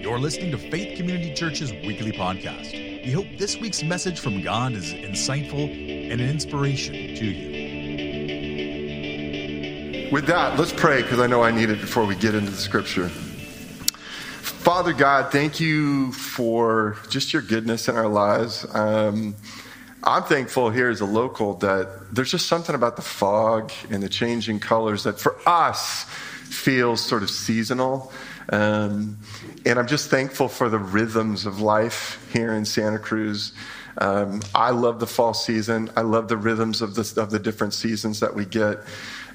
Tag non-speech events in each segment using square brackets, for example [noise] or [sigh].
You're listening to Faith Community Church's weekly podcast. We hope this week's message from God is insightful and an inspiration to you. With that, let's pray because I know I need it before we get into the scripture. Father God, thank you for just your goodness in our lives. Um, I'm thankful here as a local that there's just something about the fog and the changing colors that for us feels sort of seasonal. Um, and I'm just thankful for the rhythms of life here in Santa Cruz. Um, I love the fall season. I love the rhythms of the, of the different seasons that we get.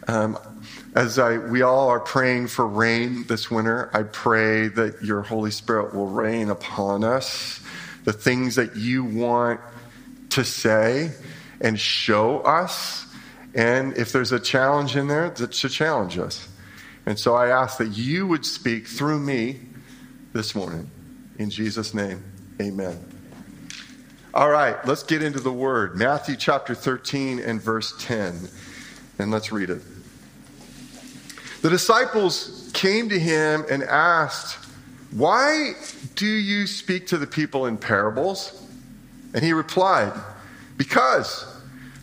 Um, as I, we all are praying for rain this winter, I pray that your Holy Spirit will rain upon us the things that you want to say and show us. And if there's a challenge in there, should challenge us. And so I ask that you would speak through me this morning. In Jesus' name, amen. All right, let's get into the word. Matthew chapter 13 and verse 10. And let's read it. The disciples came to him and asked, Why do you speak to the people in parables? And he replied, Because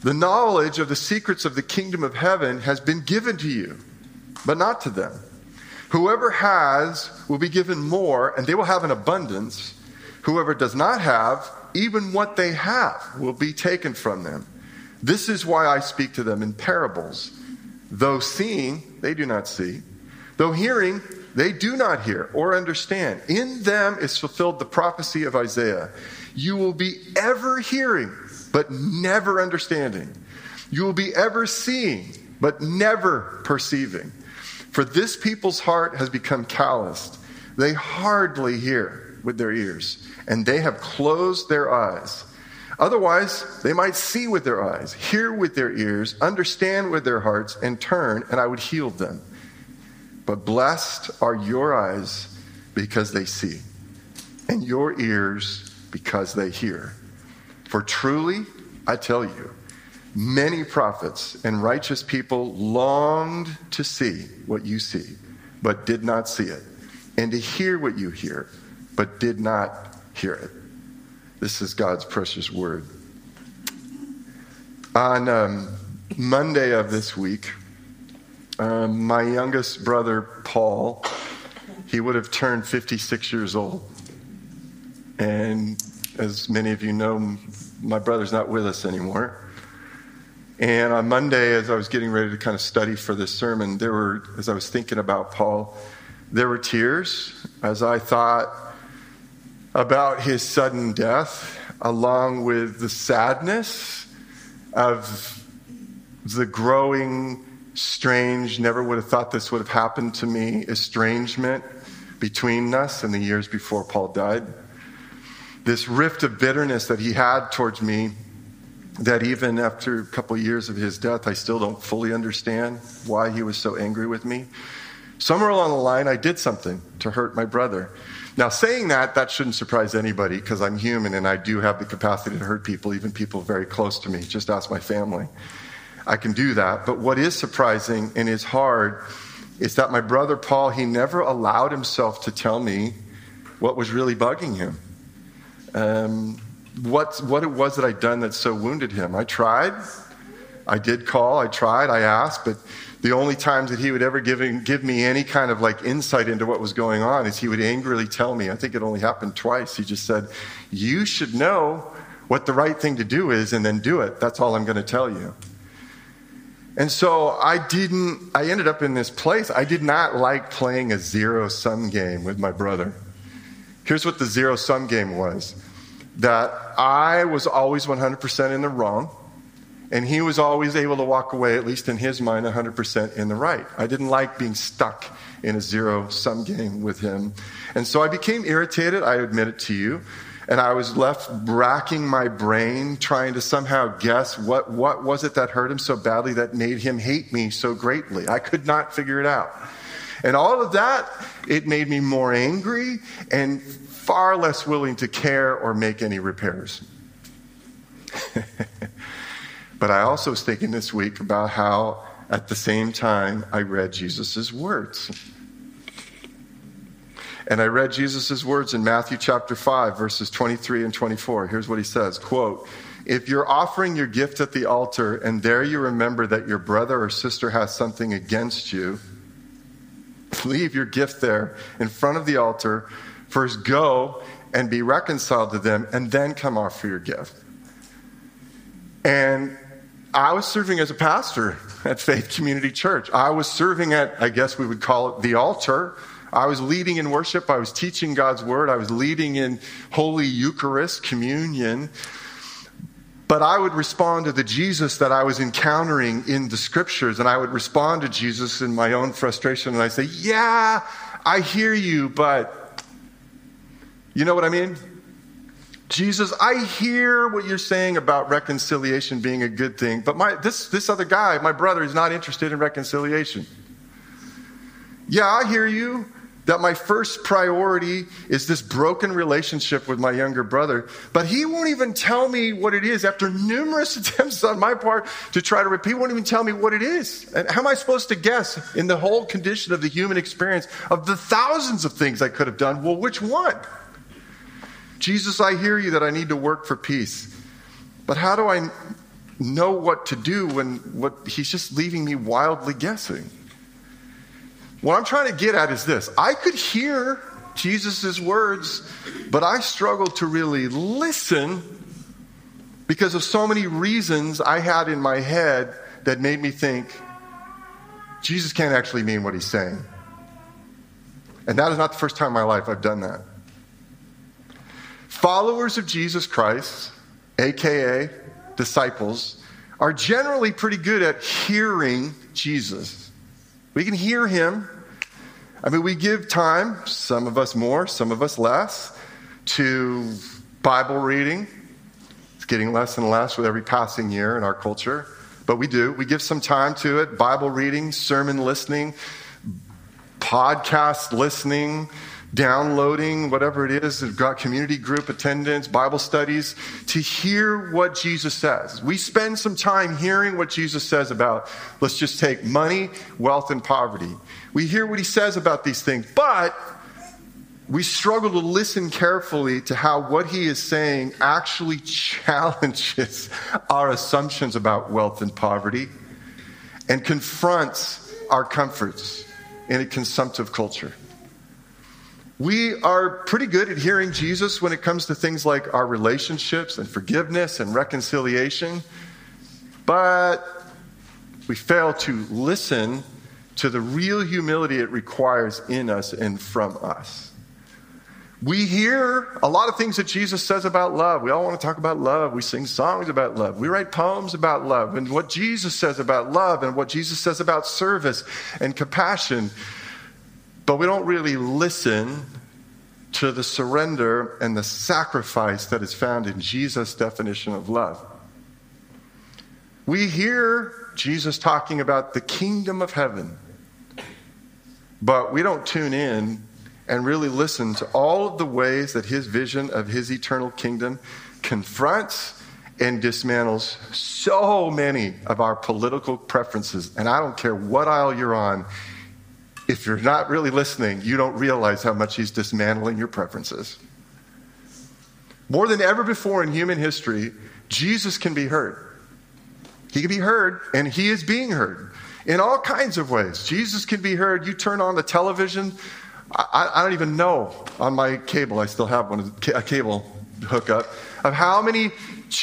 the knowledge of the secrets of the kingdom of heaven has been given to you, but not to them. Whoever has will be given more, and they will have an abundance. Whoever does not have, even what they have will be taken from them. This is why I speak to them in parables. Though seeing, they do not see. Though hearing, they do not hear or understand. In them is fulfilled the prophecy of Isaiah. You will be ever hearing, but never understanding. You will be ever seeing, but never perceiving. For this people's heart has become calloused. They hardly hear with their ears, and they have closed their eyes. Otherwise, they might see with their eyes, hear with their ears, understand with their hearts, and turn, and I would heal them. But blessed are your eyes because they see, and your ears because they hear. For truly, I tell you, many prophets and righteous people longed to see what you see, but did not see it, and to hear what you hear, but did not hear it. This is God's precious word. On um, Monday of this week, um, my youngest brother, Paul, he would have turned 56 years old. And as many of you know, my brother's not with us anymore. And on Monday, as I was getting ready to kind of study for this sermon, there were, as I was thinking about Paul, there were tears as I thought about his sudden death, along with the sadness of the growing, strange, never would have thought this would have happened to me, estrangement between us in the years before Paul died. This rift of bitterness that he had towards me, that even after a couple of years of his death, I still don't fully understand why he was so angry with me. Somewhere along the line, I did something to hurt my brother. Now, saying that, that shouldn't surprise anybody because I'm human and I do have the capacity to hurt people, even people very close to me. Just ask my family. I can do that. But what is surprising and is hard is that my brother Paul, he never allowed himself to tell me what was really bugging him. Um, what, what it was that I'd done that so wounded him. I tried. I did call. I tried. I asked. But the only times that he would ever give, give me any kind of like insight into what was going on is he would angrily tell me. I think it only happened twice. He just said, You should know what the right thing to do is and then do it. That's all I'm going to tell you. And so I didn't, I ended up in this place. I did not like playing a zero sum game with my brother. Here's what the zero sum game was that I was always 100% in the wrong, and he was always able to walk away, at least in his mind, 100% in the right. I didn't like being stuck in a zero sum game with him. And so I became irritated, I admit it to you. And I was left racking my brain, trying to somehow guess what, what was it that hurt him so badly that made him hate me so greatly. I could not figure it out. And all of that, it made me more angry and far less willing to care or make any repairs. [laughs] but I also was thinking this week about how at the same time I read Jesus' words. And I read Jesus' words in Matthew chapter 5, verses 23 and 24. Here's what he says quote, if you're offering your gift at the altar and there you remember that your brother or sister has something against you, leave your gift there in front of the altar. First go and be reconciled to them and then come offer your gift. And I was serving as a pastor at Faith Community Church. I was serving at, I guess we would call it the altar. I was leading in worship. I was teaching God's word. I was leading in Holy Eucharist, communion. But I would respond to the Jesus that I was encountering in the scriptures, and I would respond to Jesus in my own frustration, and I say, Yeah, I hear you, but you know what I mean? Jesus, I hear what you're saying about reconciliation being a good thing, but my, this, this other guy, my brother, is not interested in reconciliation. Yeah, I hear you, that my first priority is this broken relationship with my younger brother, but he won't even tell me what it is after numerous [laughs] attempts on my part to try to repeat. He won't even tell me what it is. And how am I supposed to guess in the whole condition of the human experience of the thousands of things I could have done? Well, which one? Jesus, I hear you that I need to work for peace. But how do I know what to do when what he's just leaving me wildly guessing? What I'm trying to get at is this I could hear Jesus' words, but I struggled to really listen because of so many reasons I had in my head that made me think Jesus can't actually mean what he's saying. And that is not the first time in my life I've done that. Followers of Jesus Christ, aka disciples, are generally pretty good at hearing Jesus. We can hear him. I mean, we give time, some of us more, some of us less, to Bible reading. It's getting less and less with every passing year in our culture, but we do. We give some time to it Bible reading, sermon listening, podcast listening, downloading, whatever it is, we've got community group attendance, Bible studies, to hear what Jesus says. We spend some time hearing what Jesus says about, let's just take money, wealth, and poverty. We hear what he says about these things, but we struggle to listen carefully to how what he is saying actually challenges our assumptions about wealth and poverty and confronts our comforts in a consumptive culture. We are pretty good at hearing Jesus when it comes to things like our relationships and forgiveness and reconciliation, but we fail to listen to the real humility it requires in us and from us. We hear a lot of things that Jesus says about love. We all want to talk about love. We sing songs about love. We write poems about love and what Jesus says about love and what Jesus says about service and compassion but we don't really listen to the surrender and the sacrifice that is found in Jesus' definition of love. We hear Jesus talking about the kingdom of heaven, but we don't tune in and really listen to all of the ways that his vision of his eternal kingdom confronts and dismantles so many of our political preferences. And I don't care what aisle you're on, if you're not really listening, you don't realize how much he's dismantling your preferences. More than ever before in human history, Jesus can be heard. He can be heard, and he is being heard in all kinds of ways. Jesus can be heard. You turn on the television. I, I don't even know on my cable, I still have one, a cable hookup, of how many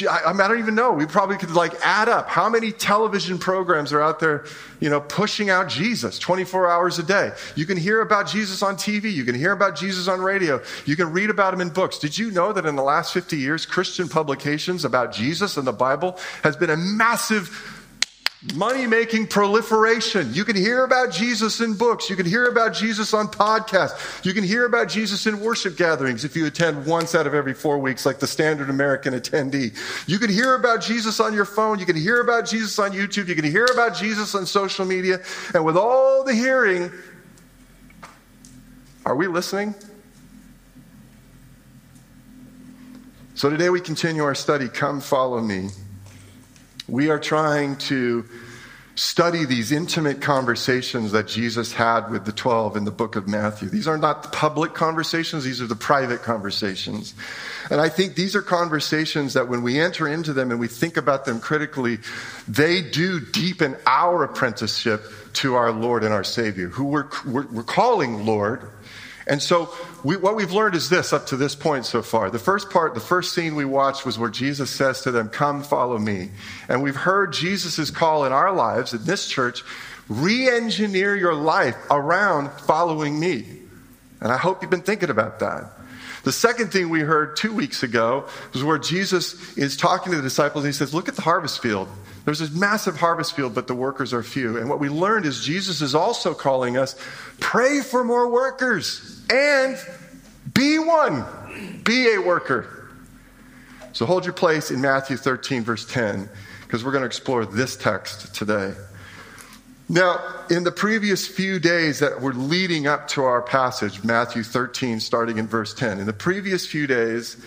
I, I don't even know. We probably could like add up how many television programs are out there, you know, pushing out Jesus 24 hours a day. You can hear about Jesus on TV. You can hear about Jesus on radio. You can read about him in books. Did you know that in the last 50 years, Christian publications about Jesus and the Bible has been a massive money making proliferation. You can hear about Jesus in books. You can hear about Jesus on podcasts. You can hear about Jesus in worship gatherings if you attend once out of every four weeks, like the standard American attendee. You can hear about Jesus on your phone. You can hear about Jesus on YouTube. You can hear about Jesus on social media. And with all the hearing, are we listening? So today we continue our study, Come Follow Me we are trying to study these intimate conversations that Jesus had with the 12 in the book of Matthew. These are not the public conversations, these are the private conversations. And I think these are conversations that when we enter into them and we think about them critically, they do deepen our apprenticeship to our Lord and our Savior, who we're, we're, we're calling Lord and so, we, what we've learned is this up to this point so far. The first part, the first scene we watched was where Jesus says to them, Come, follow me. And we've heard Jesus' call in our lives, in this church, re engineer your life around following me. And I hope you've been thinking about that. The second thing we heard two weeks ago was where Jesus is talking to the disciples. And he says, Look at the harvest field. There's this massive harvest field, but the workers are few. And what we learned is Jesus is also calling us pray for more workers and be one, be a worker. So hold your place in Matthew 13, verse 10, because we're going to explore this text today. Now, in the previous few days that were leading up to our passage, Matthew 13, starting in verse 10, in the previous few days,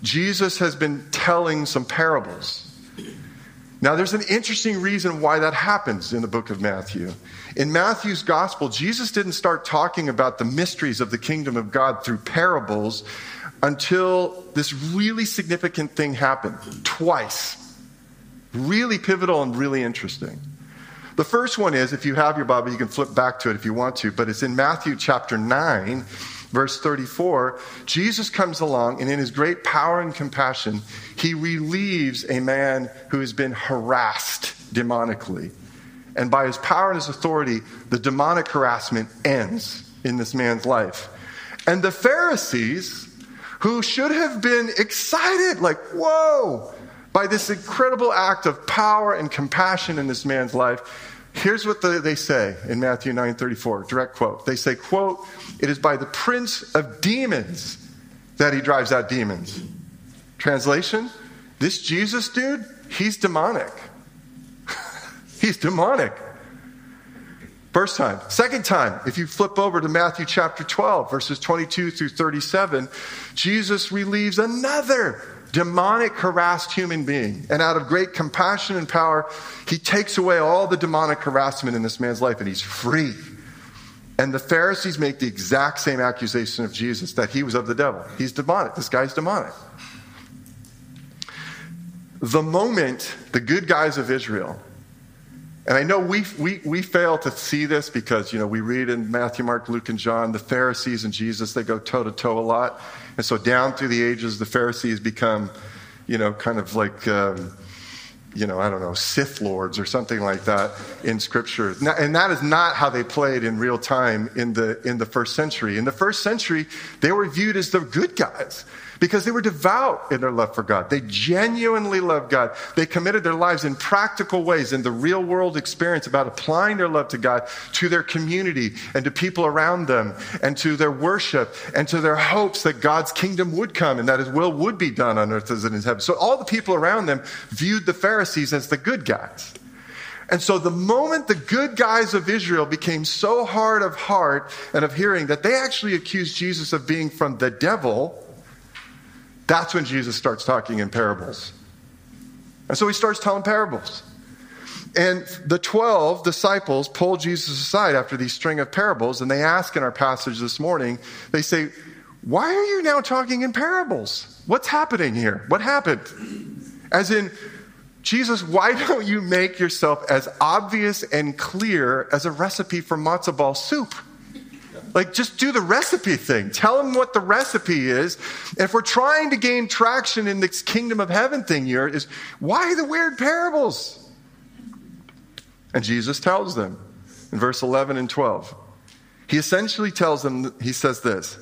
Jesus has been telling some parables. Now, there's an interesting reason why that happens in the book of Matthew. In Matthew's gospel, Jesus didn't start talking about the mysteries of the kingdom of God through parables until this really significant thing happened twice. Really pivotal and really interesting. The first one is, if you have your Bible, you can flip back to it if you want to, but it's in Matthew chapter 9, verse 34. Jesus comes along, and in his great power and compassion, he relieves a man who has been harassed demonically. And by his power and his authority, the demonic harassment ends in this man's life. And the Pharisees, who should have been excited, like, whoa, by this incredible act of power and compassion in this man's life, here's what they say in Matthew 9:34, direct quote. They say, quote, "It is by the prince of demons that he drives out demons." Translation, this Jesus dude, he's demonic. [laughs] he's demonic. First time. Second time, if you flip over to Matthew chapter 12, verses 22 through 37, Jesus relieves another demonic harassed human being. And out of great compassion and power, he takes away all the demonic harassment in this man's life and he's free. And the Pharisees make the exact same accusation of Jesus that he was of the devil. He's demonic. This guy's demonic. The moment the good guys of Israel, and I know we, we, we fail to see this because, you know, we read in Matthew, Mark, Luke, and John, the Pharisees and Jesus, they go toe to toe a lot. And so down through the ages, the Pharisees become, you know, kind of like, um, you know, I don't know, Sith lords or something like that in Scripture. And that is not how they played in real time in the, in the first century. In the first century, they were viewed as the good guys because they were devout in their love for God. They genuinely loved God. They committed their lives in practical ways in the real world experience about applying their love to God to their community and to people around them and to their worship and to their hopes that God's kingdom would come and that his will would be done on earth as it is in heaven. So all the people around them viewed the Pharisees as the good guys. And so the moment the good guys of Israel became so hard of heart and of hearing that they actually accused Jesus of being from the devil, that's when Jesus starts talking in parables. And so he starts telling parables. And the 12 disciples pull Jesus aside after these string of parables, and they ask in our passage this morning, they say, Why are you now talking in parables? What's happening here? What happened? As in, Jesus, why don't you make yourself as obvious and clear as a recipe for matzo ball soup? Like, just do the recipe thing. Tell them what the recipe is. If we're trying to gain traction in this kingdom of heaven thing here, is why the weird parables? And Jesus tells them in verse 11 and 12. He essentially tells them, he says this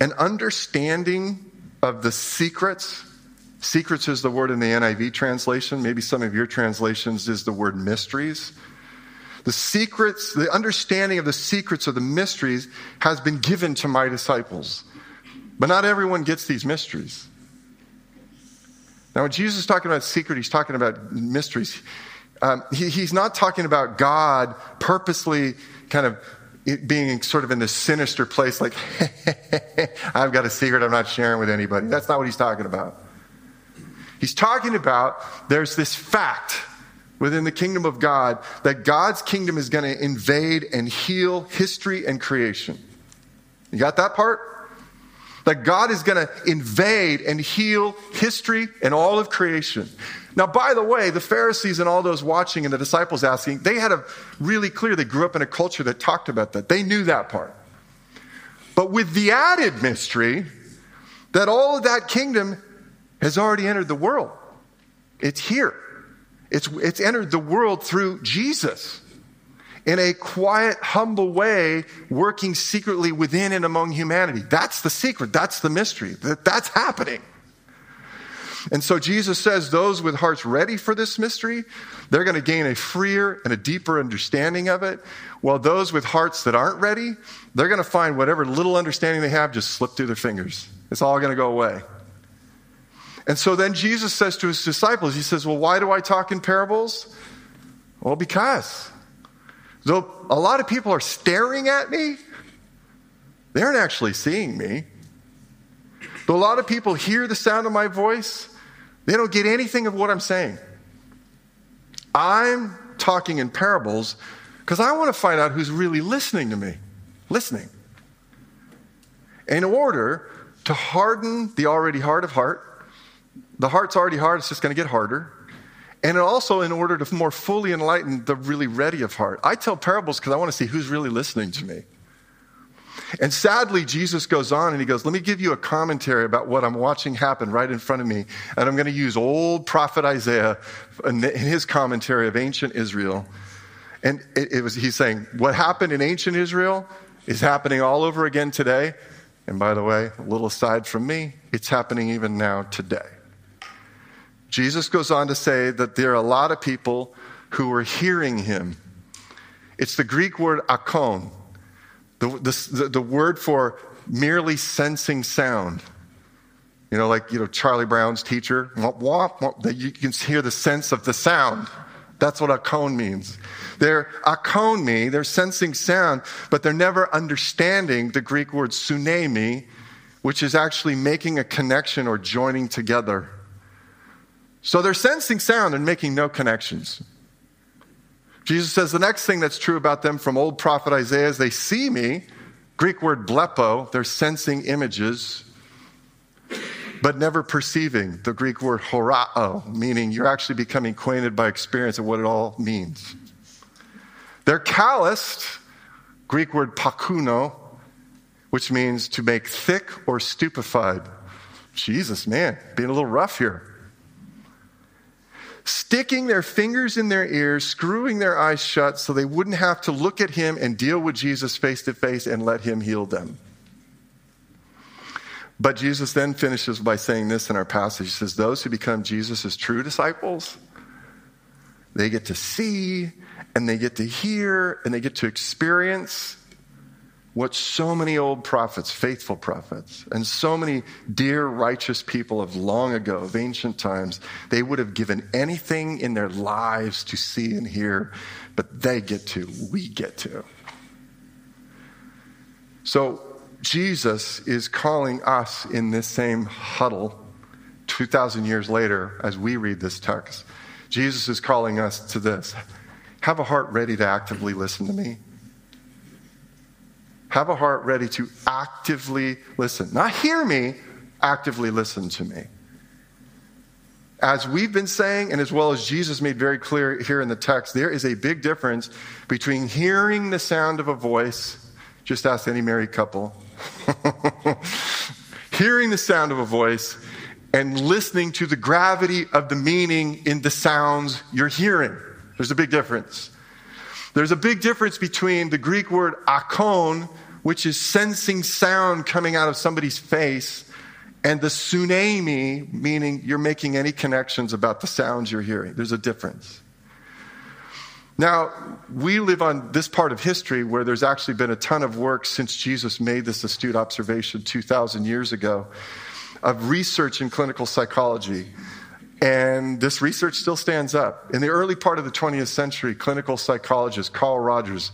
an understanding of the secrets. Secrets is the word in the NIV translation. Maybe some of your translations is the word mysteries the secrets, the understanding of the secrets of the mysteries has been given to my disciples. But not everyone gets these mysteries. Now, when Jesus is talking about secret, he's talking about mysteries. Um, he, he's not talking about God purposely kind of being sort of in this sinister place, like, [laughs] I've got a secret I'm not sharing with anybody. That's not what he's talking about. He's talking about there's this fact within the kingdom of God that God's kingdom is going to invade and heal history and creation. You got that part? That God is going to invade and heal history and all of creation. Now, by the way, the Pharisees and all those watching and the disciples asking, they had a really clear, they grew up in a culture that talked about that. They knew that part. But with the added mystery that all of that kingdom has already entered the world, it's here. It's, it's entered the world through Jesus in a quiet, humble way, working secretly within and among humanity. That's the secret. That's the mystery. That, that's happening. And so Jesus says those with hearts ready for this mystery, they're going to gain a freer and a deeper understanding of it. While those with hearts that aren't ready, they're going to find whatever little understanding they have just slip through their fingers. It's all going to go away. And so then Jesus says to his disciples, He says, Well, why do I talk in parables? Well, because. Though a lot of people are staring at me, they aren't actually seeing me. Though a lot of people hear the sound of my voice, they don't get anything of what I'm saying. I'm talking in parables because I want to find out who's really listening to me. Listening. In order to harden the already hard of heart, the heart's already hard, it's just going to get harder. And also in order to more fully enlighten the really ready of heart. I tell parables because I want to see who's really listening to me. And sadly, Jesus goes on and he goes, Let me give you a commentary about what I'm watching happen right in front of me. And I'm going to use old prophet Isaiah in his commentary of ancient Israel. And it, it was, he's saying, What happened in ancient Israel is happening all over again today. And by the way, a little aside from me, it's happening even now today. Jesus goes on to say that there are a lot of people who are hearing him. It's the Greek word akon, the, the, the word for merely sensing sound. You know, like, you know, Charlie Brown's teacher, that you can hear the sense of the sound. That's what akon means. They're akon me, they're sensing sound, but they're never understanding the Greek word sunemi, which is actually making a connection or joining together. So they're sensing sound and making no connections. Jesus says the next thing that's true about them from old prophet Isaiah is they see me, Greek word blepo, they're sensing images, but never perceiving, the Greek word horao, meaning you're actually becoming acquainted by experience of what it all means. They're calloused, Greek word pakuno, which means to make thick or stupefied. Jesus, man, being a little rough here sticking their fingers in their ears, screwing their eyes shut so they wouldn't have to look at him and deal with Jesus face to face and let him heal them. But Jesus then finishes by saying this in our passage. He says, Those who become Jesus' true disciples, they get to see and they get to hear and they get to experience what so many old prophets, faithful prophets, and so many dear righteous people of long ago, of ancient times, they would have given anything in their lives to see and hear, but they get to, we get to. So Jesus is calling us in this same huddle 2,000 years later as we read this text. Jesus is calling us to this. Have a heart ready to actively listen to me. Have a heart ready to actively listen. Not hear me, actively listen to me. As we've been saying, and as well as Jesus made very clear here in the text, there is a big difference between hearing the sound of a voice, just ask any married couple, [laughs] hearing the sound of a voice, and listening to the gravity of the meaning in the sounds you're hearing. There's a big difference. There's a big difference between the Greek word akon, which is sensing sound coming out of somebody's face, and the sunemi, meaning you're making any connections about the sounds you're hearing. There's a difference. Now, we live on this part of history where there's actually been a ton of work since Jesus made this astute observation 2,000 years ago of research in clinical psychology and this research still stands up. In the early part of the 20th century, clinical psychologist Carl Rogers,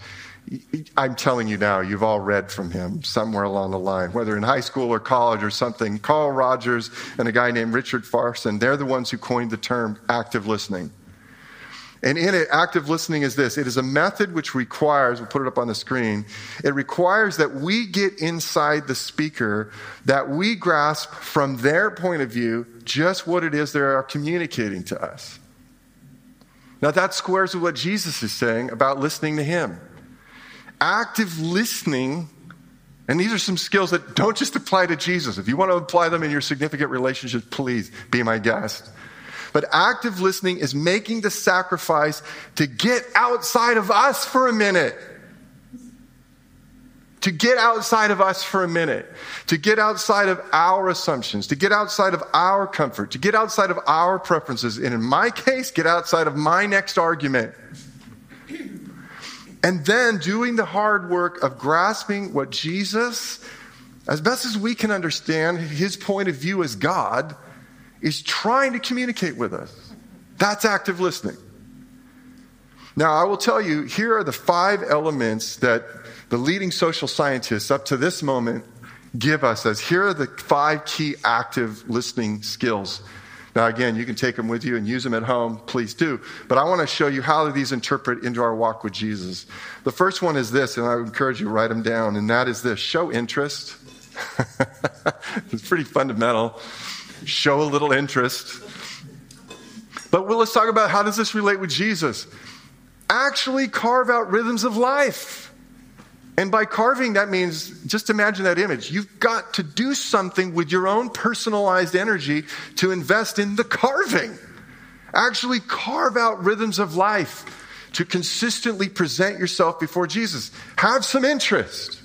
I'm telling you now, you've all read from him somewhere along the line, whether in high school or college or something. Carl Rogers and a guy named Richard Farson, they're the ones who coined the term active listening. And in it, active listening is this it is a method which requires, we'll put it up on the screen, it requires that we get inside the speaker, that we grasp from their point of view just what it is they are communicating to us. Now, that squares with what Jesus is saying about listening to Him. Active listening, and these are some skills that don't just apply to Jesus. If you want to apply them in your significant relationships, please be my guest. But active listening is making the sacrifice to get outside of us for a minute. To get outside of us for a minute. To get outside of our assumptions. To get outside of our comfort. To get outside of our preferences. And in my case, get outside of my next argument. And then doing the hard work of grasping what Jesus, as best as we can understand, his point of view as God, is trying to communicate with us. That's active listening. Now, I will tell you, here are the five elements that the leading social scientists up to this moment give us as here are the five key active listening skills. Now, again, you can take them with you and use them at home. Please do. But I want to show you how these interpret into our walk with Jesus. The first one is this, and I encourage you to write them down, and that is this show interest. [laughs] it's pretty fundamental show a little interest. But well, let's talk about how does this relate with Jesus? Actually carve out rhythms of life. And by carving, that means just imagine that image. You've got to do something with your own personalized energy to invest in the carving. Actually carve out rhythms of life to consistently present yourself before Jesus. Have some interest,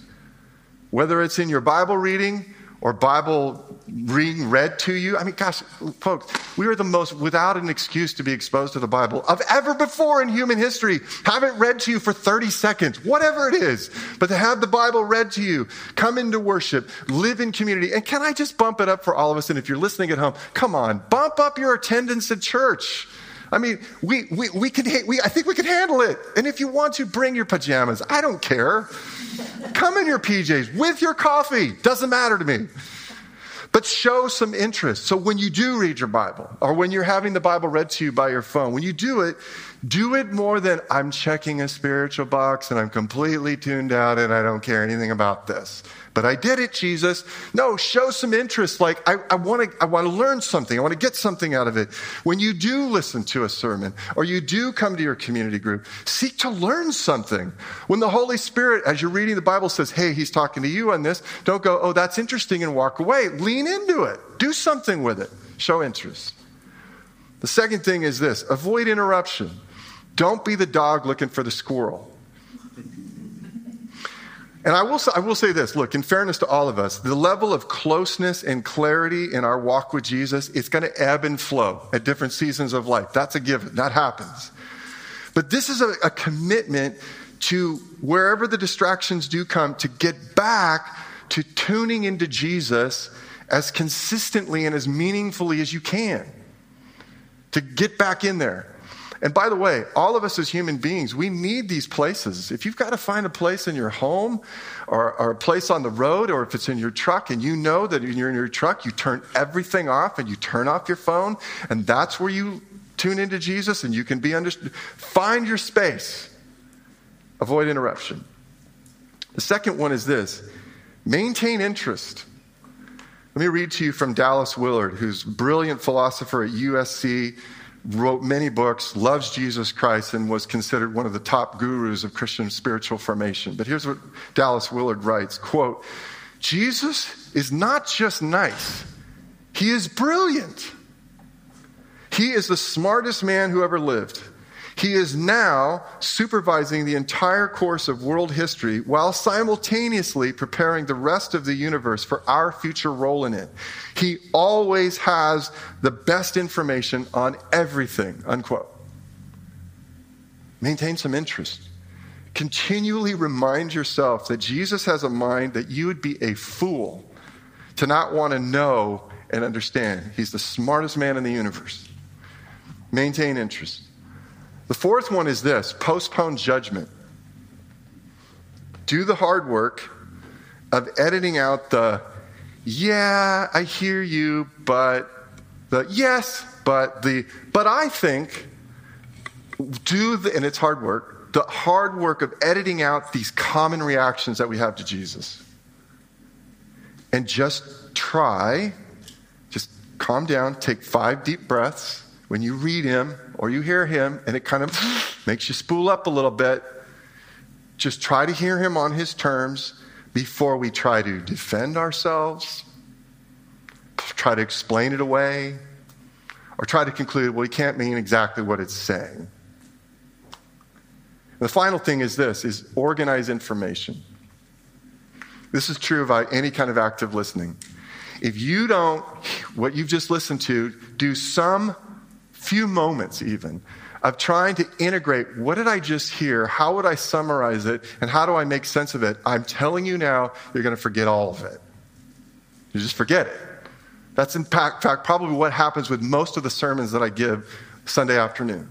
whether it's in your Bible reading, or Bible being read to you. I mean, gosh, folks, we are the most, without an excuse to be exposed to the Bible, of ever before in human history. Have it read to you for 30 seconds, whatever it is. But to have the Bible read to you, come into worship, live in community. And can I just bump it up for all of us? And if you're listening at home, come on, bump up your attendance at church. I mean, we, we, we can, we, I think we can handle it. And if you want to, bring your pajamas. I don't care. Come in your PJs with your coffee. Doesn't matter to me. But show some interest. So when you do read your Bible, or when you're having the Bible read to you by your phone, when you do it, do it more than I'm checking a spiritual box and I'm completely tuned out and I don't care anything about this but I did it, Jesus. No, show some interest. Like, I, I want to I wanna learn something. I want to get something out of it. When you do listen to a sermon or you do come to your community group, seek to learn something. When the Holy Spirit, as you're reading the Bible, says, hey, he's talking to you on this, don't go, oh, that's interesting and walk away. Lean into it. Do something with it. Show interest. The second thing is this avoid interruption. Don't be the dog looking for the squirrel. And I will, I will say this look, in fairness to all of us, the level of closeness and clarity in our walk with Jesus, it's going to ebb and flow at different seasons of life. That's a given. That happens. But this is a, a commitment to wherever the distractions do come, to get back to tuning into Jesus as consistently and as meaningfully as you can. To get back in there. And by the way, all of us as human beings, we need these places. If you've got to find a place in your home or, or, a place on the road, or if it's in your truck and you know that when you're in your truck, you turn everything off and you turn off your phone, and that's where you tune into Jesus and you can be understood. Find your space, avoid interruption. The second one is this maintain interest. Let me read to you from Dallas Willard, who's a brilliant philosopher at USC wrote many books, loves Jesus Christ, and was considered one of the top gurus of Christian spiritual formation. But here's what Dallas Willard writes quote, Jesus is not just nice, he is brilliant. He is the smartest man who ever lived. He is now supervising the entire course of world history while simultaneously preparing the rest of the universe for our future role in it. He always has the best information on everything, unquote. Maintain some interest. Continually remind yourself that Jesus has a mind that you would be a fool to not want to know and understand. He's the smartest man in the universe. Maintain interest. The fourth one is this postpone judgment. Do the hard work of editing out the, yeah, I hear you, but the yes, but the, but I think, do the, and it's hard work, the hard work of editing out these common reactions that we have to Jesus. And just try, just calm down, take five deep breaths when you read him or you hear him, and it kind of [gasps] makes you spool up a little bit. Just try to hear him on his terms before we try to defend ourselves, try to explain it away, or try to conclude, well, he can't mean exactly what it's saying. The final thing is this is organize information. This is true of any kind of active listening. If you don't, what you've just listened to, do some few moments even of trying to integrate what did I just hear? How would I summarize it? And how do I make sense of it? I'm telling you now, you're going to forget all of it. You just forget it. That's in fact, probably what happens with most of the sermons that I give Sunday afternoon.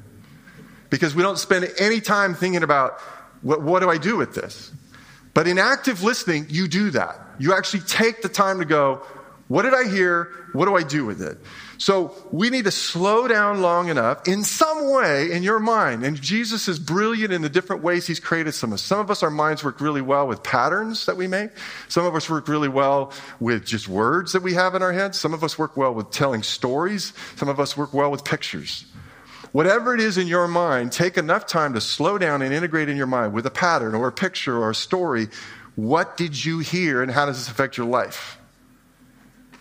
Because we don't spend any time thinking about what, what do I do with this? But in active listening, you do that. You actually take the time to go, what did I hear? What do I do with it? So we need to slow down long enough in some way in your mind. And Jesus is brilliant in the different ways he's created some of us. Some of us, our minds work really well with patterns that we make. Some of us work really well with just words that we have in our heads. Some of us work well with telling stories. Some of us work well with pictures. Whatever it is in your mind, take enough time to slow down and integrate in your mind with a pattern or a picture or a story. What did you hear and how does this affect your life?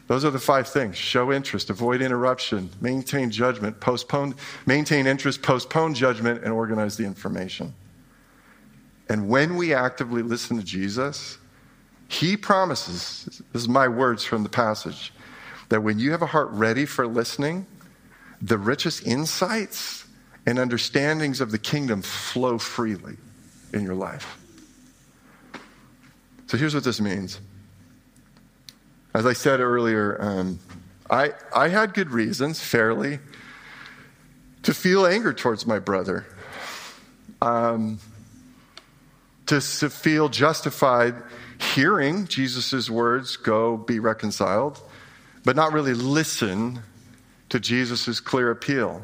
Those are the five things show interest, avoid interruption, maintain judgment, postpone, maintain interest, postpone judgment, and organize the information. And when we actively listen to Jesus, he promises, this is my words from the passage, that when you have a heart ready for listening, the richest insights and understandings of the kingdom flow freely in your life. So here's what this means. As I said earlier, um, I, I had good reasons, fairly, to feel anger towards my brother, um, to, feel justified hearing Jesus' words, go be reconciled, but not really listen to Jesus' clear appeal.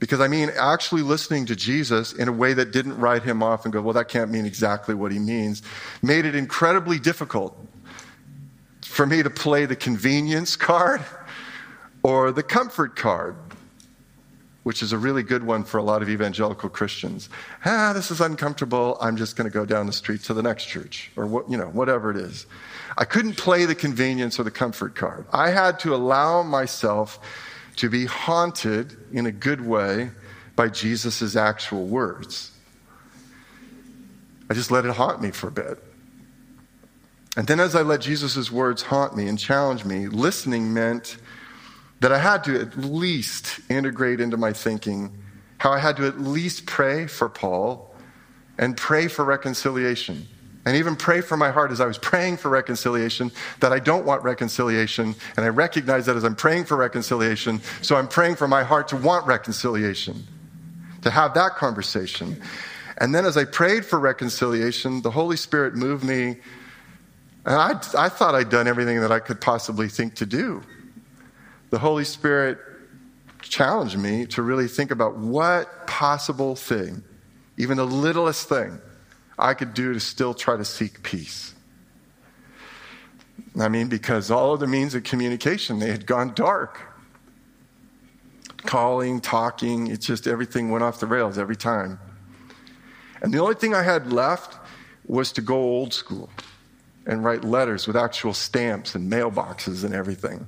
Because I mean, actually listening to Jesus in a way that didn't write him off and go, well, that can't mean exactly what he means, made it incredibly difficult for me to play the convenience card or the comfort card, which is a really good one for a lot of evangelical Christians. Ah, this is uncomfortable. I'm just going to go down the street to the next church or what, you know, whatever it is. I couldn't play the convenience or the comfort card. I had to allow myself to be haunted in a good way by Jesus' actual words. I just let it haunt me for a bit. And then, as I let Jesus' words haunt me and challenge me, listening meant that I had to at least integrate into my thinking how I had to at least pray for Paul and pray for reconciliation. And even pray for my heart as I was praying for reconciliation that I don't want reconciliation. And I recognize that as I'm praying for reconciliation. So I'm praying for my heart to want reconciliation, to have that conversation. And then as I prayed for reconciliation, the Holy Spirit moved me and I, I thought I'd done everything that I could possibly think to do. The Holy Spirit challenged me to really think about what possible thing, even the littlest thing, I could do to still try to seek peace. I mean, because all of the means of communication, they had gone dark. Calling, talking, it's just everything went off the rails every time. And the only thing I had left was to go old school and write letters with actual stamps and mailboxes and everything.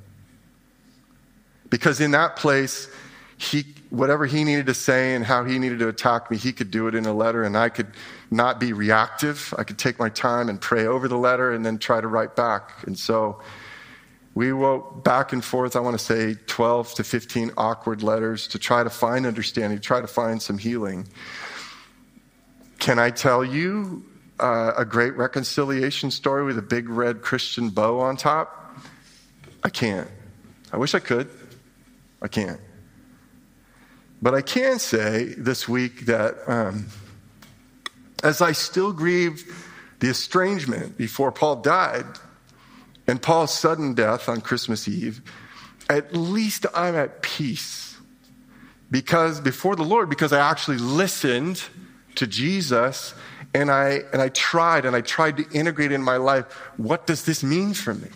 Because in that place, he, whatever he needed to say and how he needed to attack me, he could do it in a letter, and I could not be reactive. I could take my time and pray over the letter and then try to write back. And so we wrote back and forth, I want to say 12 to 15 awkward letters to try to find understanding, try to find some healing. Can I tell you uh, a great reconciliation story with a big red Christian bow on top? I can't. I wish I could. I can't. But I can say this week that um, as I still grieve the estrangement before Paul died and Paul's sudden death on Christmas Eve, at least I'm at peace because before the Lord because I actually listened to Jesus and I and I tried and I tried to integrate in my life what does this mean for me?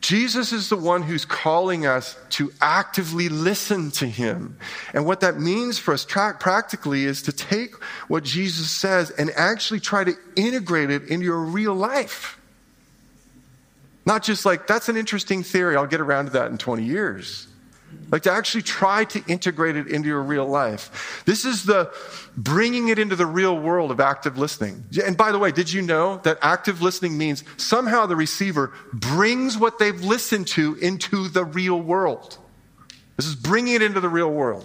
Jesus is the one who's calling us to actively listen to him. And what that means for us tra- practically is to take what Jesus says and actually try to integrate it into your real life. Not just like, that's an interesting theory, I'll get around to that in 20 years. Like to actually try to integrate it into your real life. This is the bringing it into the real world of active listening. And by the way, did you know that active listening means somehow the receiver brings what they've listened to into the real world? This is bringing it into the real world.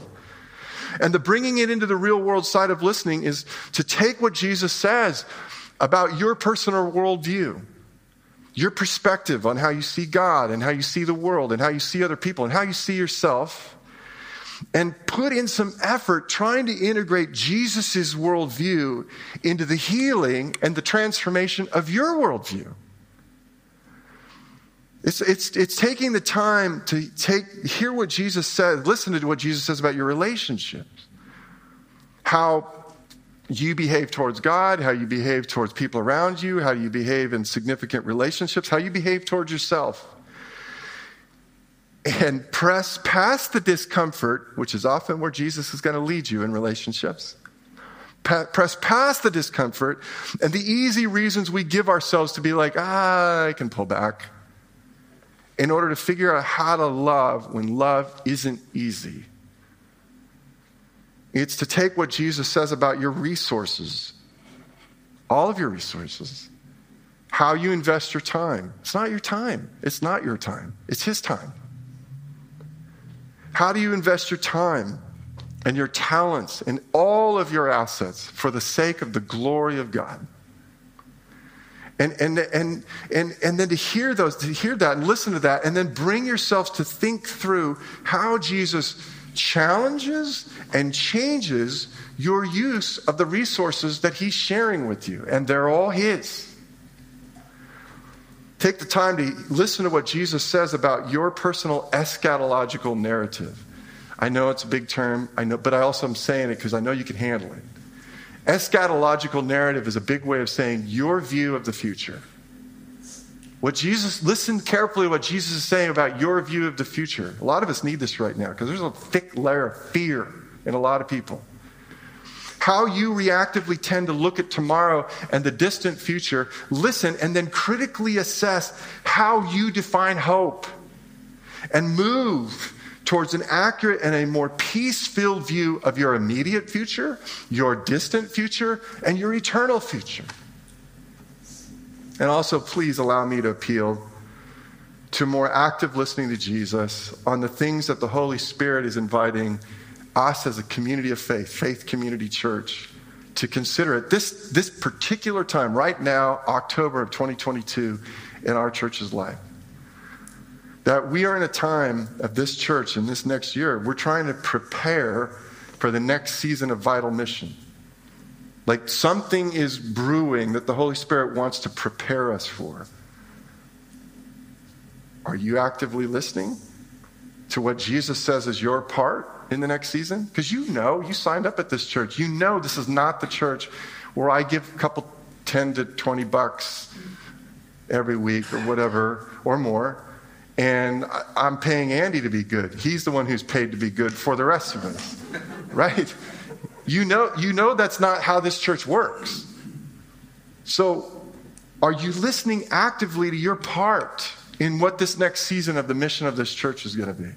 And the bringing it into the real world side of listening is to take what Jesus says about your personal worldview your perspective on how you see God and how you see the world and how you see other people and how you see yourself and put in some effort trying to integrate Jesus' worldview into the healing and the transformation of your worldview. It's, it's, it's taking the time to take, hear what Jesus says, listen to what Jesus says about your relationships. How you behave towards God, how you behave towards people around you, how you behave in significant relationships, how you behave towards yourself. And press past the discomfort, which is often where Jesus is going to lead you in relationships. Pa- press past the discomfort and the easy reasons we give ourselves to be like, ah, I can pull back. In order to figure out how to love when love isn't easy. It's to take what Jesus says about your resources, all of your resources, how you invest your time. It's not your time. It's not your time. It's His time. How do you invest your time and your talents and all of your assets for the sake of the glory of God? And, and, and, and, and then to hear those, to hear that and listen to that, and then bring yourself to think through how Jesus challenges and changes your use of the resources that He's sharing with you, and they're all His. Take the time to listen to what Jesus says about your personal eschatological narrative. I know it's a big term, I know, but I also am saying it because I know you can handle it. Eschatological narrative is a big way of saying your view of the future. What Jesus, listen carefully to what Jesus is saying about your view of the future. A lot of us need this right now because there's a thick layer of fear in a lot of people. How you reactively tend to look at tomorrow and the distant future, listen, and then critically assess how you define hope and move towards an accurate and a more peace filled view of your immediate future, your distant future, and your eternal future. And also, please allow me to appeal to more active listening to Jesus on the things that the Holy Spirit is inviting us as a community of faith, Faith Community Church, to consider at this, this particular time, right now, October of 2022, in our church's life. That we are in a time of this church in this next year, we're trying to prepare for the next season of vital mission. Like something is brewing that the Holy Spirit wants to prepare us for. Are you actively listening to what Jesus says is your part in the next season? Because you know, you signed up at this church. You know this is not the church where I give a couple 10 to 20 bucks every week or whatever or more. And I'm paying Andy to be good. He's the one who's paid to be good for the rest of us, [laughs] right? You know, you know that's not how this church works. So, are you listening actively to your part in what this next season of the mission of this church is going to be?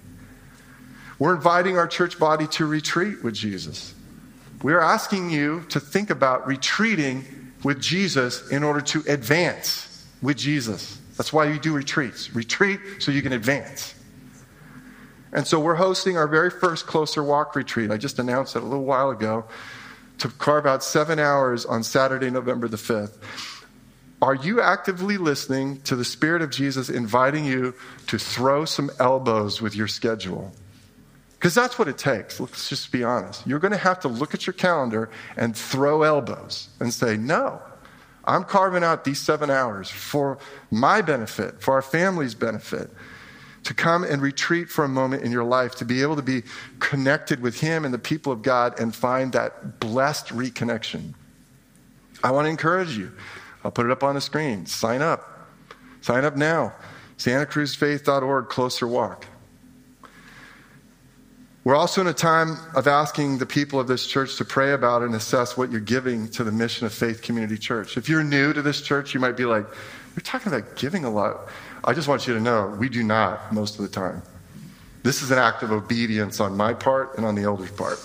We're inviting our church body to retreat with Jesus. We're asking you to think about retreating with Jesus in order to advance with Jesus. That's why you do retreats. Retreat so you can advance. And so we're hosting our very first Closer Walk retreat. I just announced it a little while ago to carve out seven hours on Saturday, November the 5th. Are you actively listening to the Spirit of Jesus inviting you to throw some elbows with your schedule? Because that's what it takes. Let's just be honest. You're going to have to look at your calendar and throw elbows and say, no, I'm carving out these seven hours for my benefit, for our family's benefit to come and retreat for a moment in your life, to be able to be connected with Him and the people of God and find that blessed reconnection. I want to encourage you. I'll put it up on the screen. Sign up. Sign up now. SantaCruzFaith.org, closer walk. We're also in a time of asking the people of this church to pray about and assess what you're giving to the mission of Faith Community Church. If you're new to this church, you might be like, You're talking about giving a lot. I just want you to know we do not most of the time. This is an act of obedience on my part and on the elders' part.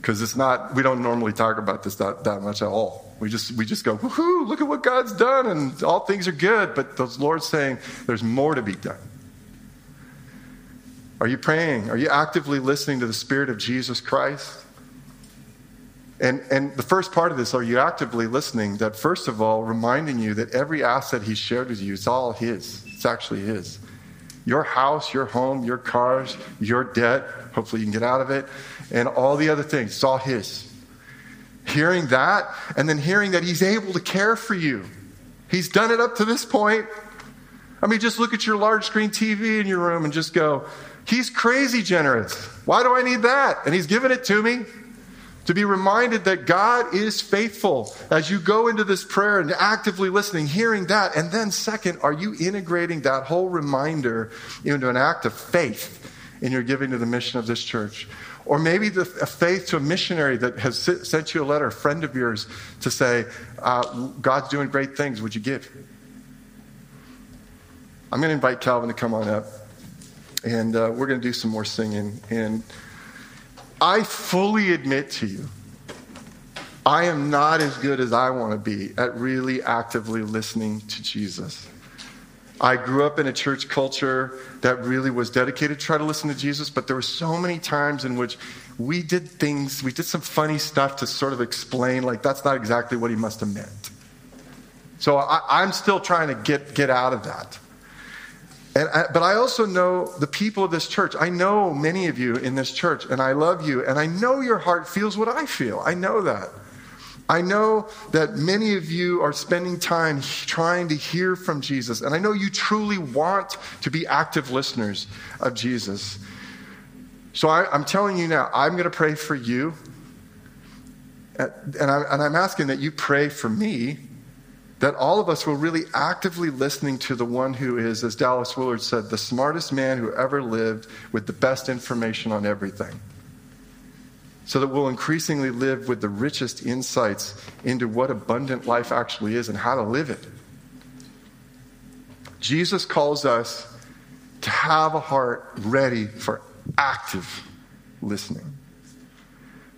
Because it's not, we don't normally talk about this that, that much at all. We just, we just go, woohoo, look at what God's done, and all things are good. But the Lord's saying there's more to be done. Are you praying? Are you actively listening to the Spirit of Jesus Christ? And, and the first part of this, are you actively listening? That first of all, reminding you that every asset He's shared with you, it's all His. It's actually His. Your house, your home, your cars, your debt, hopefully you can get out of it, and all the other things, it's all His. Hearing that, and then hearing that He's able to care for you. He's done it up to this point. I mean, just look at your large screen TV in your room and just go, He's crazy generous. Why do I need that? And He's given it to me. To be reminded that God is faithful as you go into this prayer and actively listening, hearing that. And then, second, are you integrating that whole reminder into an act of faith in your giving to the mission of this church? Or maybe the, a faith to a missionary that has sent you a letter, a friend of yours, to say, uh, God's doing great things. Would you give? I'm going to invite Calvin to come on up and uh, we're going to do some more singing. And I fully admit to you, I am not as good as I want to be at really actively listening to Jesus. I grew up in a church culture that really was dedicated to try to listen to Jesus, but there were so many times in which we did things, we did some funny stuff to sort of explain, like, that's not exactly what he must have meant. So I, am still trying to get, get out of that. And I, but I also know the people of this church. I know many of you in this church, and I love you, and I know your heart feels what I feel. I know that. I know that many of you are spending time trying to hear from Jesus, and I know you truly want to be active listeners of Jesus. So I, am telling you now, I'm going to pray for you, and, I, and I'm asking that you pray for me that all of us will really actively listening to the one who is, as Dallas Willard said, the smartest man who ever lived with the best information on everything. So that we'll increasingly live with the richest insights into what abundant life actually is and how to live it. Jesus calls us to have a heart ready for active listening.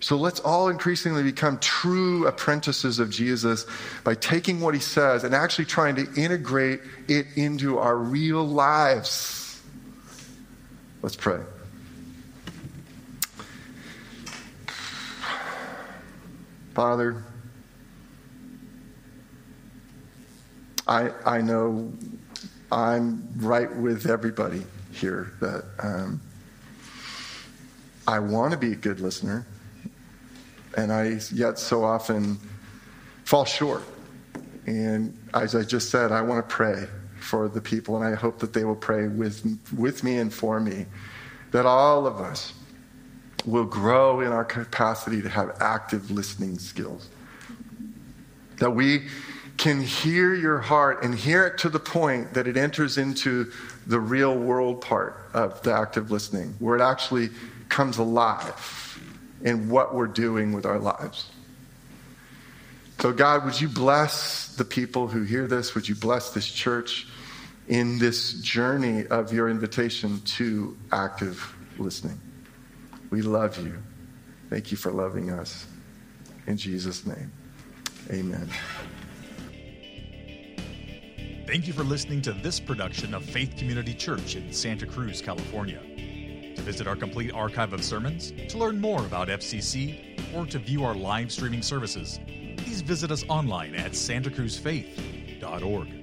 So let's all increasingly become true apprentices of Jesus by taking what he says and actually trying to integrate it into our real lives. Let's pray. Father, I, I know I'm right with everybody here that um, I want to be a good listener and I yet so often fall short. And as I just said, I want to pray for the people, and I hope that they will pray with, with me and for me, that all of us will grow in our capacity to have active listening skills. That we can hear your heart and hear it to the point that it enters into the real world part of the active listening, where it actually comes alive in what we're doing with our lives. So, God, would you bless the people who hear this? Would you bless this church in this journey of your invitation to active listening? We love you. Thank you for loving us. In Jesus' name, amen. Thank you for listening to this production of Faith Community Church in Santa Cruz, California. Visit our complete archive of sermons, to learn more about FCC, or to view our live streaming services, please visit us online at santacruzfaith.org.